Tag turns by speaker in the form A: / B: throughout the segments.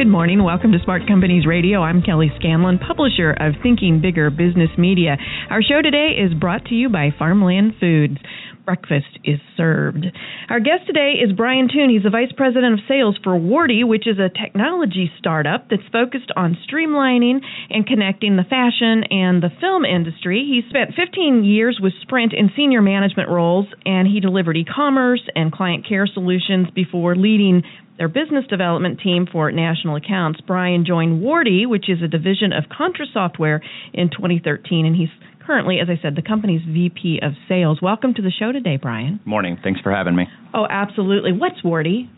A: Good morning. Welcome to Smart Companies Radio. I'm Kelly Scanlon, publisher of Thinking Bigger Business Media. Our show today is brought to you by Farmland Foods. Breakfast is served. Our guest today is Brian Toon. He's the Vice President of Sales for Wardy, which is a technology startup that's focused on streamlining and connecting the fashion and the film industry. He spent 15 years with Sprint in senior management roles, and he delivered e commerce and client care solutions before leading their business development team for national accounts. Brian joined Wardy, which is a division of Contra Software, in 2013, and he's currently, as I said, the company's VP of Sales. Welcome to the show today, Brian.
B: Morning. Thanks for having me.
A: Oh, absolutely. What's Wardy?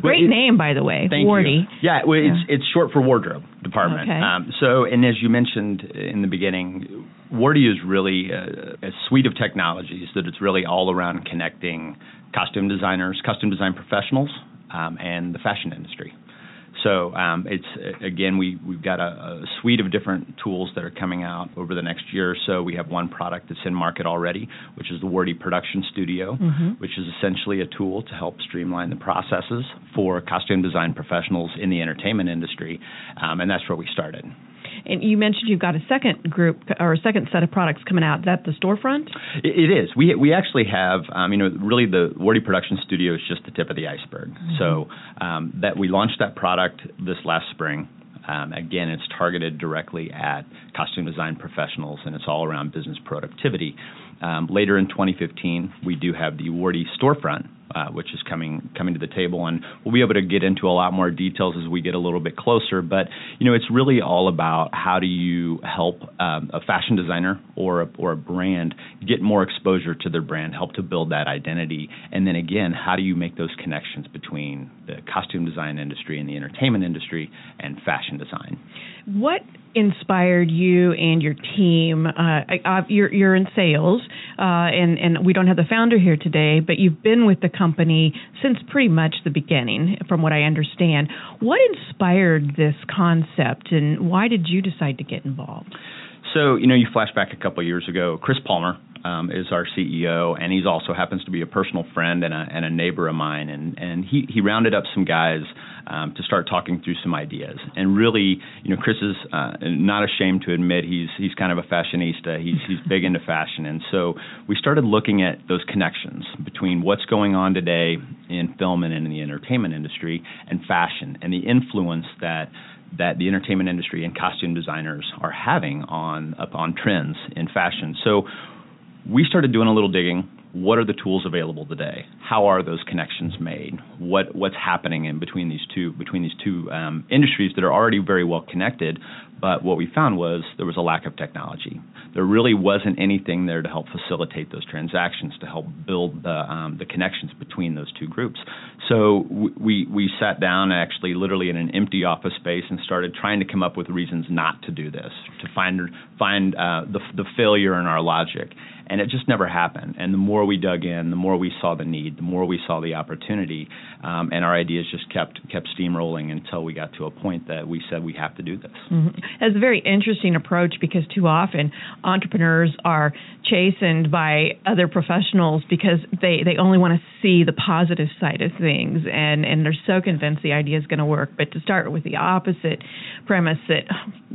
A: Great well, it, name, by the way.
B: Thank
A: Wardy.
B: You. Yeah, well, yeah. it's it's short for wardrobe department.
A: Okay. Um,
B: so, and as you mentioned in the beginning, Wardy is really a, a suite of technologies that it's really all around connecting costume designers, custom design professionals, um, and the fashion industry. So um, it's again we we've got a, a, suite of different tools that are coming out over the next year or so. We have one product that's in market already, which is the Wardy Production Studio,
A: mm-hmm.
B: which is essentially a tool to help streamline the processes for costume design professionals in the entertainment industry, um, and that's where we started.
A: And you mentioned you've got a second group or a second set of products coming out. Is that the storefront?
B: it is. We we actually have, um, you know, really the Wardy Production Studio is just the tip of the iceberg.
A: Mm-hmm.
B: So um, that we launched that product this last spring. Um, again, it's targeted directly at costume design professionals, and it's all around business productivity. Um, later in 2015, we do have the Wardy storefront, which is coming coming to the table, and we'll be able to get into a lot more details as we get a little bit closer. But you know, it's really all about how do you help um, a fashion designer or a, or a brand get more exposure to their brand, help to build that identity, and then again, how do you make those connections between the costume design industry and the entertainment industry and fashion design?
A: What inspired you and your team? Uh, you're, you're in sales, uh, and and we don't have the founder here today, but you've been with the company since pretty much the beginning, from what I understand. What inspired this concept, and why did you decide to get involved?
B: So, you know, you flash back a couple years ago. Chris Palmer um, is our CEO, and he's also happens to be a personal friend and a, and a neighbor of mine. And and he he rounded up some guys um, to start talking through some ideas. And really, you know, Chris is uh, not ashamed to admit he's he's kind of a fashionista. He's he's big into fashion, and so we started looking at those connections between what's going on today in film and in the entertainment industry and fashion, and the influence that that the entertainment industry and costume designers are having on upon trends in fashion. So we started doing a little digging. What are the tools available today? How are those connections made? What what's happening in between these two between these two um, industries that are already very well connected? But what we found was there was a lack of technology. There really wasn't anything there to help facilitate those transactions, to help build the um, the connections between those two groups. So we we sat down actually literally in an empty office space and started trying to come up with reasons not to do this, to find find uh, the the failure in our logic and it just never happened. And the more we dug in, the more we saw the need, the more we saw the opportunity, um, and our ideas just kept kept steamrolling until we got to a point that we said we have to do this.
A: Mm-hmm. It's a very interesting approach because too often entrepreneurs are chastened by other professionals because they they only want to see the positive side of things and and they're so convinced the idea is going to work. But to start with the opposite premise that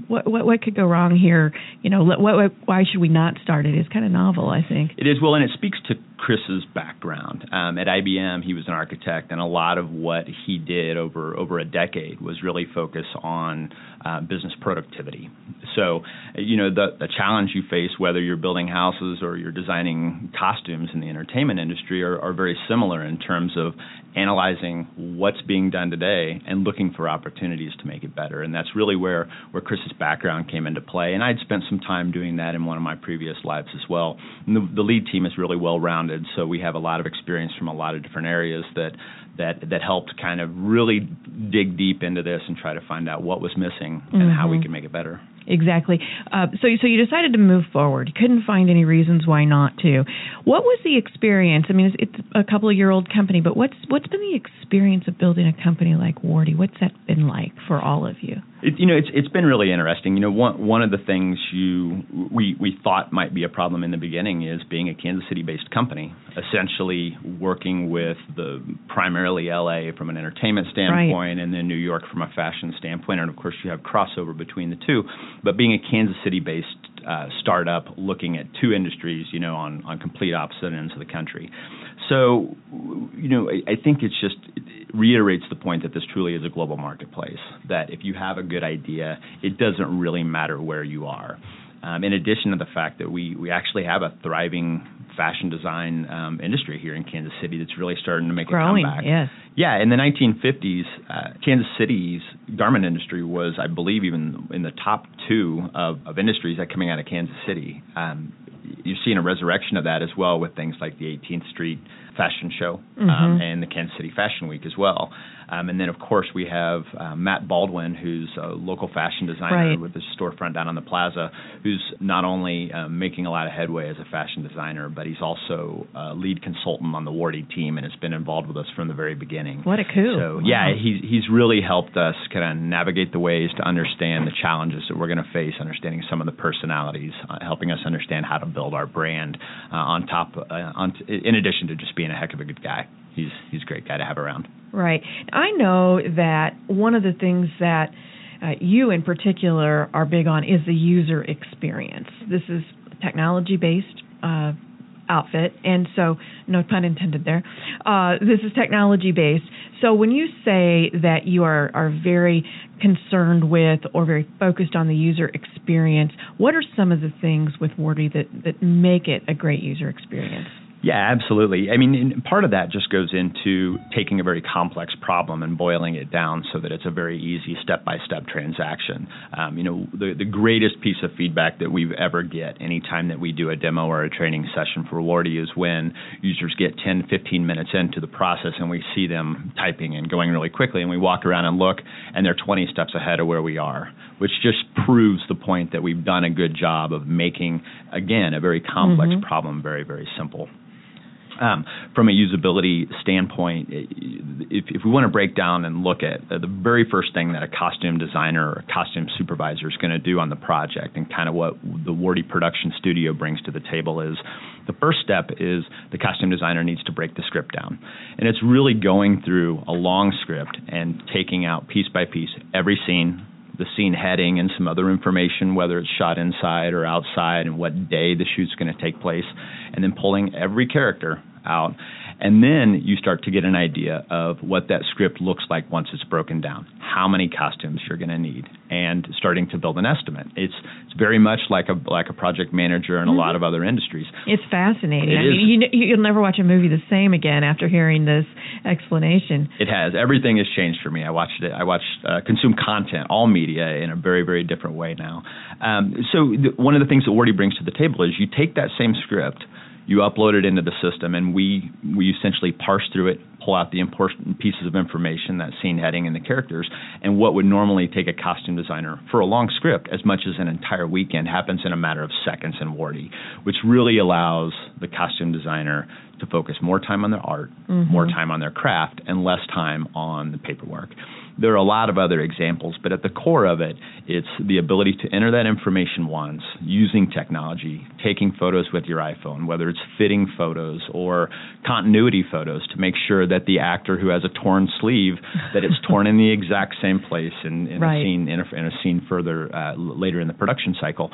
A: what what, what could go wrong here, you know, what, what why should we not start it is kind of novel. I think.
B: It is well, and it speaks to to Chris's background. Um, at IBM, he was an architect, and a lot of what he did over over a decade was really focus on uh, business productivity. So, you know, the, the challenge you face, whether you're building houses or you're designing costumes in the entertainment industry, are, are very similar in terms of analyzing what's being done today and looking for opportunities to make it better. And that's really where, where Chris's background came into play. And I'd spent some time doing that in one of my previous lives as well. The, the, lead team is really well rounded, so we have a lot of experience from a lot of different areas that that that helped kind of really dig deep into this and try to find out what was missing and mm-hmm. how we mm-hmm. make it better.
A: Exactly. Uh, so, so you decided to move forward. You couldn't find any reasons why not to. What was the experience? I mean, it's, it's a couple of year old company, but what's what's been the experience of building a company like Wardy? What's that been like for all of you?
B: It, you know, it's it's been really interesting. You know, one one of the things you we we thought might be a problem in the beginning is being a Kansas City based company, essentially working with the primarily LA from an entertainment standpoint, right. and then New York from a fashion standpoint, and of course you have crossover between the two. But being a Kansas City based uh, startup looking at two industries, you know, on on complete opposite ends of the country. So, you know, I, I think it's just reiterates the point that this truly is a global marketplace. That if you have a good idea, it doesn't really matter where you are. Um, in addition to the fact that we we actually have a thriving fashion design um, industry here in Kansas City that's really starting to make
A: Growing,
B: a comeback.
A: Yes.
B: Yeah, in the 1950s, uh, Kansas City's garment industry was, I believe, even in the top two of, of industries that coming out of Kansas City. Um, you're seeing a resurrection of that as well with things like the 18th Street Fashion Show um, mm-hmm. and the Kansas City Fashion Week as well. Um, and then, of course, we have uh, Matt Baldwin, who's a local fashion designer
A: right.
B: with his storefront down on the plaza, who's not only uh, making a lot of headway as a fashion designer, but he's also a lead consultant on the Wardy team and has been involved with us from the very beginning.
A: What a coup.
B: So, wow. yeah, he's, he's really helped us kind of navigate the ways to understand the challenges that we're going to face, understanding some of the personalities, uh, helping us understand how to build our brand uh, on top, uh, on t- in addition to just being a heck of a good guy. He's, he's a great guy to have around.
A: Right. I know that one of the things that uh, you in particular are big on is the user experience. This is technology based uh, outfit, and so no pun intended there. Uh, this is technology based. So when you say that you are are very concerned with or very focused on the user experience, what are some of the things with Wardy that that make it a great user experience?
B: Yeah, absolutely. I mean, part of that just goes into taking a very complex problem and boiling it down so that it's a very easy step-by-step transaction. Um, you know, the the greatest piece of feedback that we ever get anytime that we do a demo or a training session for Wardy is when users get 10, 15 minutes into the process and we see them typing and going really quickly, and we walk around and look, and they're 20 steps ahead of where we are, which just proves the point that we've done a good job of making, again, a very complex mm-hmm. problem very, very simple. Um, from a usability standpoint, if, if we want to break down and look at uh, the very first thing that a costume designer or a costume supervisor is going to do on the project and kind of what the Wardy production studio brings to the table is the first step is the costume designer needs to break the script down. And it's really going through a long script and taking out piece by piece every scene, the scene heading and some other information, whether it's shot inside or outside, and what day the shoot's going to take place, and then pulling every character out and then you start to get an idea of what that script looks like once it's broken down, how many costumes you're going to need, and starting to build an estimate. It's it's very much like a like a project manager in mm-hmm. a lot of other industries.
A: It's fascinating.
B: It
A: I
B: is.
A: mean, you, you'll never watch a movie the same again after hearing this explanation.
B: It has. Everything has changed for me. I watched it. I watch uh, consume content, all media, in a very very different way now. Um, so the, one of the things that Wardy brings to the table is you take that same script you upload it into the system, and we we essentially parse through it, pull out the important pieces of information, that scene heading and the characters, and what would normally take a costume designer for a long script, as much as an entire weekend, happens in a matter of seconds in Wardy, which really allows the costume designer to focus more time on their art, mm-hmm. more time on their craft, and less time on the paperwork. There are a lot of other examples, but at the core of it, it's the ability to enter that information once using technology, taking photos with your iPhone, whether it's fitting photos or continuity photos to make sure that the actor who has a torn sleeve that it's torn in the exact same place in, in
A: right.
B: a scene in a, in a scene further uh, later in the production cycle.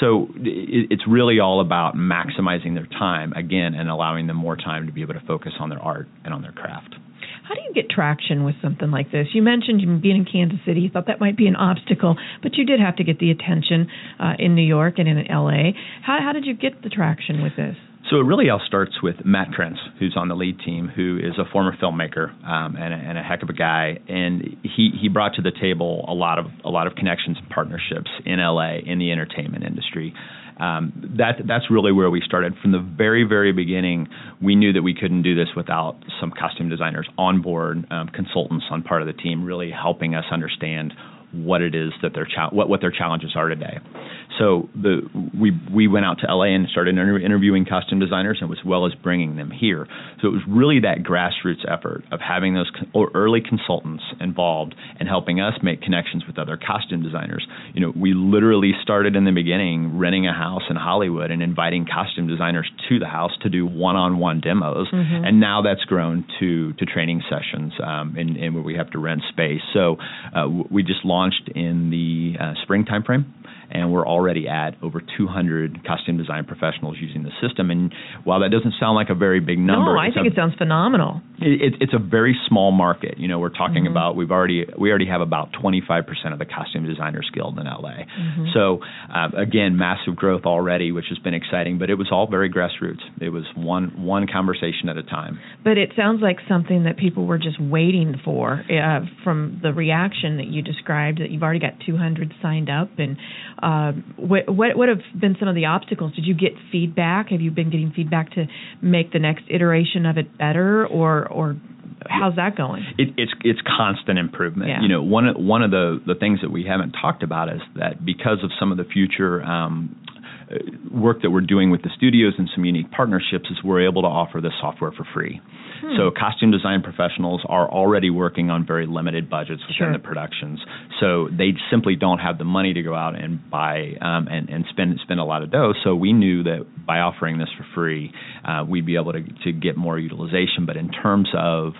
B: So it, it's really all about maximizing their time again and allowing them more time to be able to focus on their art and on their craft.
A: How do you get traction with something like this? You mentioned being in Kansas City. You thought that might be an obstacle, but you did have to get the attention uh, in New York and in LA. How, how did you get the traction with this?
B: So it really all starts with Matt Krentz, who's on the lead team, who is a former filmmaker um, and, a, and, a, heck of a guy, and he he brought to the table a lot of a lot of connections and partnerships in LA in the entertainment industry. Um, that that's really where we started from the very very beginning. We knew that we couldn't do this without some costume designers on board, um, consultants on part of the team, really helping us understand what it is that their cha- what what their challenges are today. So the we we went out to LA and started inter- interviewing costume designers, and as well as bringing them here. So it was really that grassroots effort of having those co- early consultants involved and helping us make connections with other costume designers. You know, we literally started in the beginning renting a house in Hollywood and inviting costume designers to the house to do one-on-one demos, mm-hmm. and now that's grown to to training sessions um, in, in where we have to rent space. So uh, we just launched in the uh, spring timeframe and we're already at over 200 costume design professionals using the system. And while that doesn't sound like a very big number,
A: no, I think
B: a,
A: it sounds phenomenal.
B: It, it's a very small market. You know, we're talking mm-hmm. about we've already we already have about 25% of the costume designers skilled in LA. Mm-hmm. So uh, again, massive growth already, which has been exciting. But it was all very grassroots. It was one one conversation at a time.
A: But it sounds like something that people were just waiting for uh, from the reaction that you described. That you've already got 200 signed up, and uh, what, what what have been some of the obstacles? Did you get feedback? Have you been getting feedback to make the next iteration of it better, or or how's that going?
B: It, it's it's constant improvement.
A: Yeah.
B: You know, one one of the the things that we haven't talked about is that because of some of the future um, work that we're doing with the studios and some unique partnerships, is we're able to offer this software for free. Hmm. So costume design professionals are already working on very limited budgets within
A: sure.
B: the productions. So they simply don't have the money to go out and buy um, and, and spend spend a lot of dough. So we knew that by offering this for free, uh, we'd be able to to get more utilization. But in terms of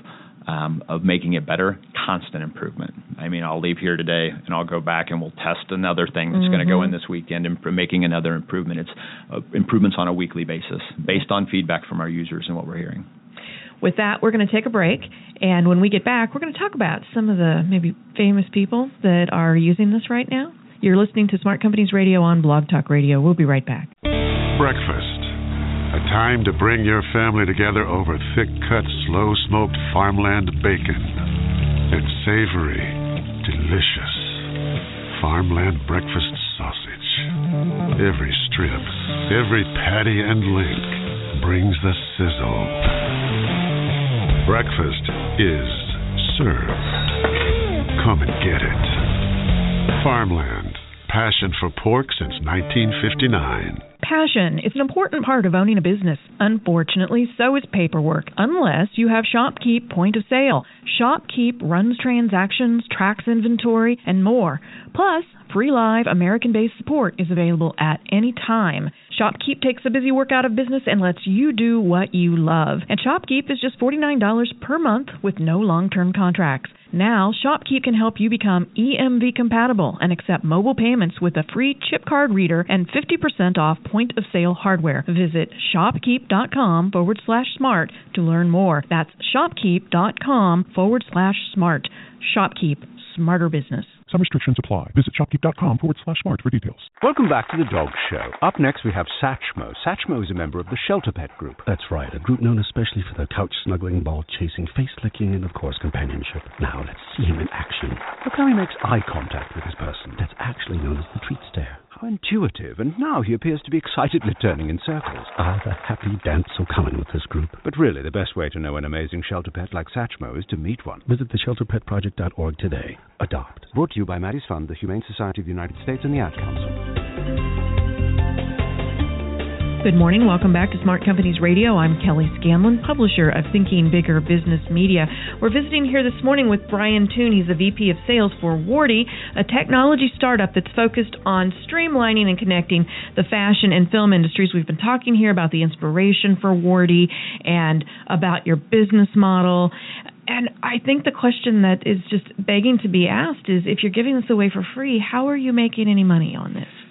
B: um, of making it better, constant improvement. I mean, I'll leave here today and I'll go back and we'll test another thing that's mm-hmm. going to go in this weekend and making another improvement. It's uh, improvements on a weekly basis based on feedback from our users and what we're hearing.
A: With that, we're going to take a break, and when we get back, we're going to talk about some of the maybe famous people that are using this right now. You're listening to Smart Companies Radio on Blog Talk Radio. We'll be right back.
C: Breakfast. Time to bring your family together over thick cut, slow smoked farmland bacon. It's savory, delicious. Farmland breakfast sausage. Every strip, every patty and link brings the sizzle. Breakfast is served. Come and get it. Farmland. Passion for pork since 1959.
A: Passion is an important part of owning a business. Unfortunately, so is paperwork, unless you have ShopKeep point of sale. ShopKeep runs transactions, tracks inventory, and more. Plus, free live American based support is available at any time. ShopKeep takes the busy work out of business and lets you do what you love. And ShopKeep is just $49 per month with no long term contracts. Now, ShopKeep can help you become EMV compatible and accept mobile payments with a free chip card reader and 50% off point of sale hardware. Visit shopkeep.com forward slash smart to learn more. That's shopkeep.com forward slash smart. ShopKeep, smarter business.
D: Some restrictions apply. Visit shopkeep.com forward slash smart for details.
E: Welcome back to the Dog Show. Up next, we have Satchmo. Satchmo is a member of the Shelter Pet Group.
F: That's right, a group known especially for their couch snuggling, ball chasing, face licking, and of course, companionship. Now, let's see him in action. Look how he makes eye contact with his person. That's actually known as the treat stare.
E: How intuitive, and now he appears to be excitedly turning in circles.
F: Ah, the happy dance will come in with this group.
E: But really, the best way to know an amazing shelter pet like Satchmo is to meet one.
F: Visit theshelterpetproject.org today. Adopt.
E: Brought to you by Maddie's Fund, the Humane Society of the United States, and the Ad Council.
A: Good morning. Welcome back to Smart Companies Radio. I'm Kelly Scanlon, publisher of Thinking Bigger Business Media. We're visiting here this morning with Brian Toon. He's the VP of Sales for Wardy, a technology startup that's focused on streamlining and connecting the fashion and film industries. We've been talking here about the inspiration for Wardy and about your business model. And I think the question that is just begging to be asked is if you're giving this away for free, how are you making any money on this?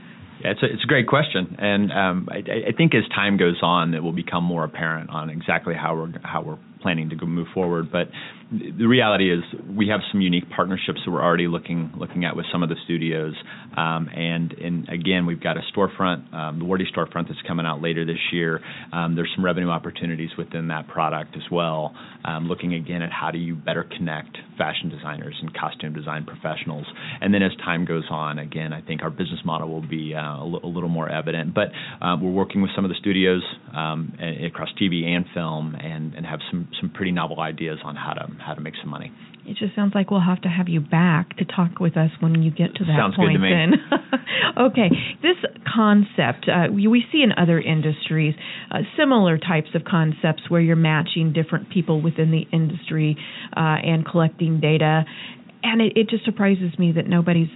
B: It's a, it's a great question, and um, I, I think as time goes on, it will become more apparent on exactly how we're how we're planning to move forward. But the reality is we have some unique partnerships that we're already looking looking at with some of the studios, um, and and again we've got a storefront, um, the Wardy storefront that's coming out later this year. Um, there's some revenue opportunities within that product as well. Um, looking again at how do you better connect fashion designers and costume design professionals, and then as time goes on, again I think our business model will be uh, a, l- a little more evident. But uh, we're working with some of the studios um, across TV and film, and and have some some pretty novel ideas on how to how to make some money.
A: It just sounds like we'll have to have you back to talk with us when you get to that
B: sounds
A: point.
B: Good to me.
A: Okay. This concept uh, we, we, see in other industries uh, similar types of concepts where you're matching different people within the industry uh, and collecting data, and it, it just surprises me that nobody's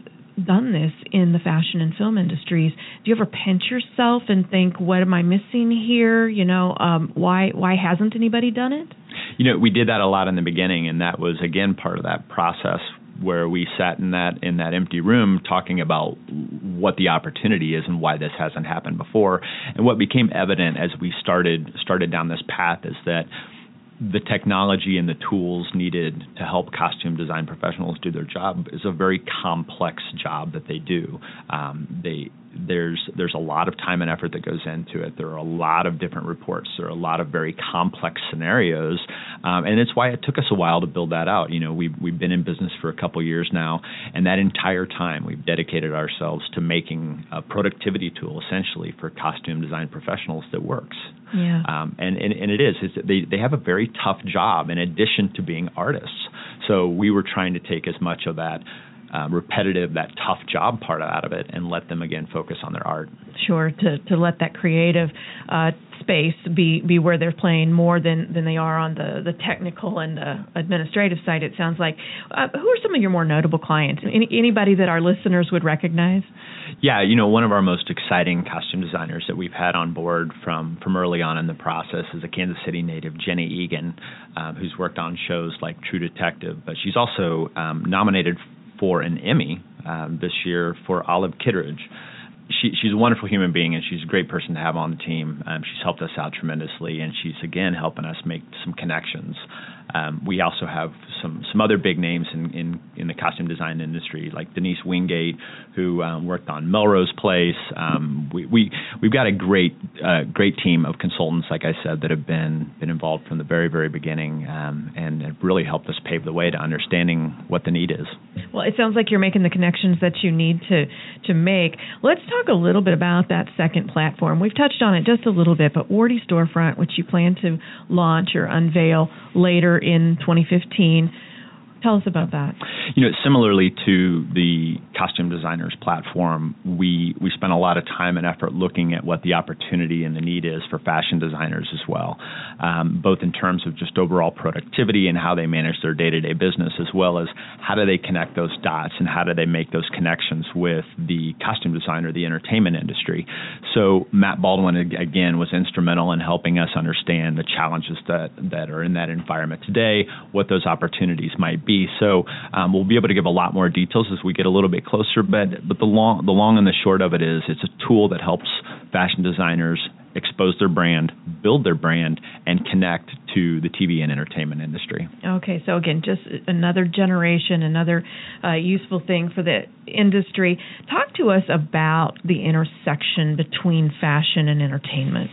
A: done this in the fashion and film industries. Do you ever pinch yourself and think, "What am I missing here?" You know, um, why why hasn't anybody done it?
B: You know, we did that a lot in the beginning, and that was again part of that process where we sat in that in that empty room talking about what the opportunity is and why this hasn't happened before. And what became evident as we started started down this path is that the technology and the tools needed to help costume design professionals do their job is a very complex job that they do. Um, they there's there's a lot of time and effort that goes into it. There are a lot of different reports. There are a lot of very complex scenarios, um, and it's why it took us a while to build that out. You know, we've we've been in business for a couple years now, and that entire time we've dedicated ourselves to making a productivity tool essentially for costume design professionals that works.
A: Yeah.
B: Um, and, and and it is. It's, they they have a very tough job in addition to being artists. So we were trying to take as much of that uh, repetitive, that tough job part out of it, and let them again focus on their art.
A: Sure, to to let that creative uh, space be be where they're playing more than than they are on the the technical and the administrative side. It sounds like. Uh, who are some of your more notable clients? Any, anybody that our listeners would recognize?
B: Yeah, you know, one of our most exciting costume designers that we've had on board from from early on in the process is a Kansas City native, Jenny Eagan, um, who's worked on shows like True Detective, but she's also um, nominated for an Emmy um, this year for Olive Kitteridge. She, she's a wonderful human being and she's a great person to have on the team. Um, she's helped us out tremendously and she's again helping us make some connections. Um, we also have some some other big names in, in, in the costume design industry, like Denise Wingate, who um, worked on Melrose Place. Um, we we we've got a great uh, great team of consultants, like I said, that have been been involved from the very very beginning, um, and have really helped us pave the way to understanding what the need is.
A: Well, it sounds like you're making the connections that you need to to make. Let's talk a little bit about that second platform. We've touched on it just a little bit, but Wardy Storefront, which you plan to launch or unveil later in 2015. Tell us about that.
B: You know, similarly to the costume designers platform, we we spent a lot of time and effort looking at what the opportunity and the need is for fashion designers as well, um, both in terms of just overall productivity and how they manage their day-to-day business, as well as how do they connect those dots and how do they make those connections with the costume designer, the entertainment industry. So Matt Baldwin again was instrumental in helping us understand the challenges that that are in that environment today, what those opportunities might be. So um, we'll be able to give a lot more details as we get a little bit closer. But but the long the long and the short of it is it's a tool that helps fashion designers expose their brand, build their brand, and connect to the TV and entertainment industry.
A: Okay, so again, just another generation, another uh, useful thing for the industry. Talk to us about the intersection between fashion and entertainment.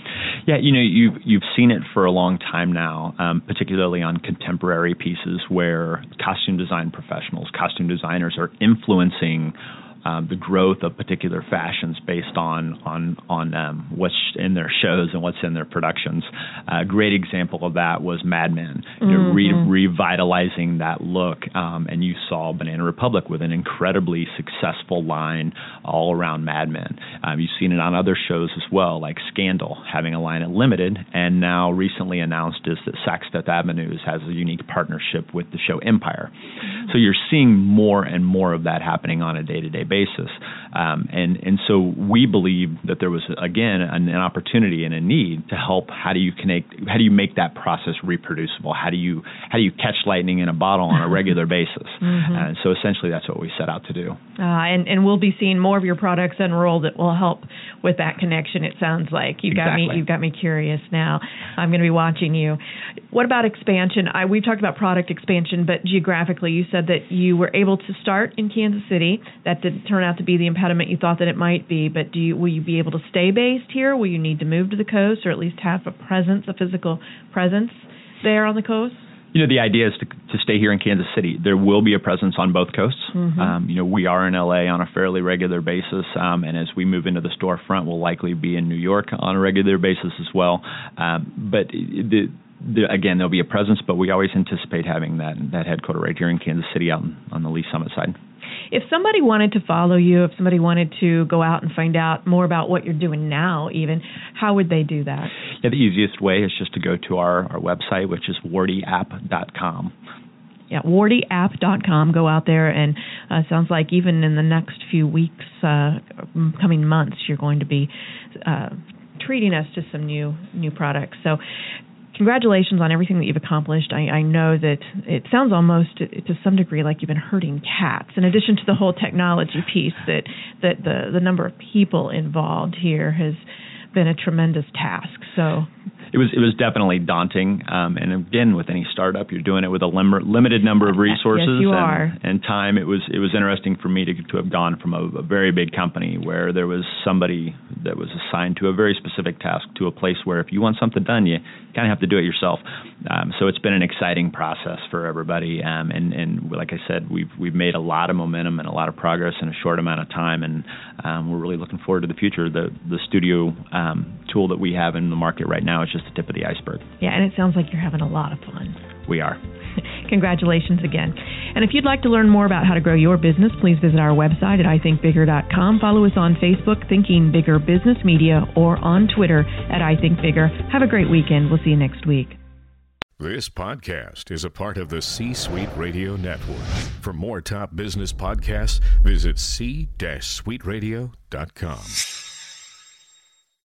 B: Yeah, you know, you've you've seen it for a long time now, um, particularly on contemporary pieces where costume design professionals, costume designers, are influencing um, the growth of particular fashions based on on on um, what's in their shows and what's in their productions. A great example of that was Mad Men, you know,
A: Mm-hmm.
B: re- revitalizing that look, um, and you saw Banana Republic with an incredibly successful line all around Mad Men. Um, you've seen it on other shows as well, like Scandal having a line at Limited, and now recently announced is that Saks Fifth Avenues has a unique partnership with the show Empire. So you're seeing more and more of that happening on a day-to-day basis basis. Um, and and so we believe that there was again an, an, opportunity and a need to help. How do you connect? How do you make that process reproducible? How do you how do you catch lightning in a bottle on a regular basis? Mm-hmm. And so essentially, that's what we set out to do.
A: Uh, and and we'll be seeing more of your products unrolled that will help with that connection. It sounds like you
B: exactly.
A: got me. You've got me curious now. I'm going to be watching you. What about expansion? I, we've talked about product expansion, but geographically, you said that you were able to start in Kansas City. That turn out to be the impediment you thought that it might be. But do you will you be able to stay based here? Will you need to move to the coast, or at least have a presence, a physical presence there on the coast?
B: You know, the idea is to, to stay here in Kansas City. There will be a presence on both coasts. Mm-hmm. Um, you know, we are in LA on a fairly regular basis, um, and as we move into the storefront, we'll likely be in New York on a regular basis as well. Um, but the the, again, there'll be a presence, but we always anticipate having that that headquarter right here in Kansas City, out on, on the Lee Summit side.
A: If somebody wanted to follow you, if somebody wanted to go out and find out more about what you're doing now, even, how would they do that?
B: Yeah, the easiest way is just to go to our, our website, which is wardyapp.com.
A: Yeah, wardyapp.com. Go out there, and uh, sounds like even in the next few weeks, uh, coming months, you're going to be uh, treating us to some new new products. So congratulations on everything that you've accomplished. I, I know that it sounds almost to, to, some degree like you've been hurting cats. In addition to the whole technology piece, that that the the number of people involved here has been a tremendous task. So
B: it was it was definitely daunting. Um, and again, with any startup, you're doing it with a lim- limited number of resources
A: yes, you
B: and,
A: are.
B: and time. It was it was interesting for me to to have gone from a, a very big company where there was somebody that was assigned to a very specific task to a place where if you want something done, you kind of have to do it yourself. Um, so it's been an exciting process for everybody. Um, and and like I said, we've we've made a lot of momentum and a lot of progress in a short amount of time, and um, we're really looking forward to the future. The the studio um, tool that we have in the market right now is just the tip of the iceberg.
A: Yeah, and it sounds like you're having a lot of fun.
B: We are.
A: Congratulations again. And if you'd like to learn more about how to grow your business, please visit our website at ithinkbigger.com. Follow us on Facebook, Thinking Bigger Business Media, or on Twitter at ithinkbigger. Have a great weekend. We'll see you next week.
G: This podcast is a part of the C Suite Radio Network. For more top business podcasts, visit c-suiteradio.com.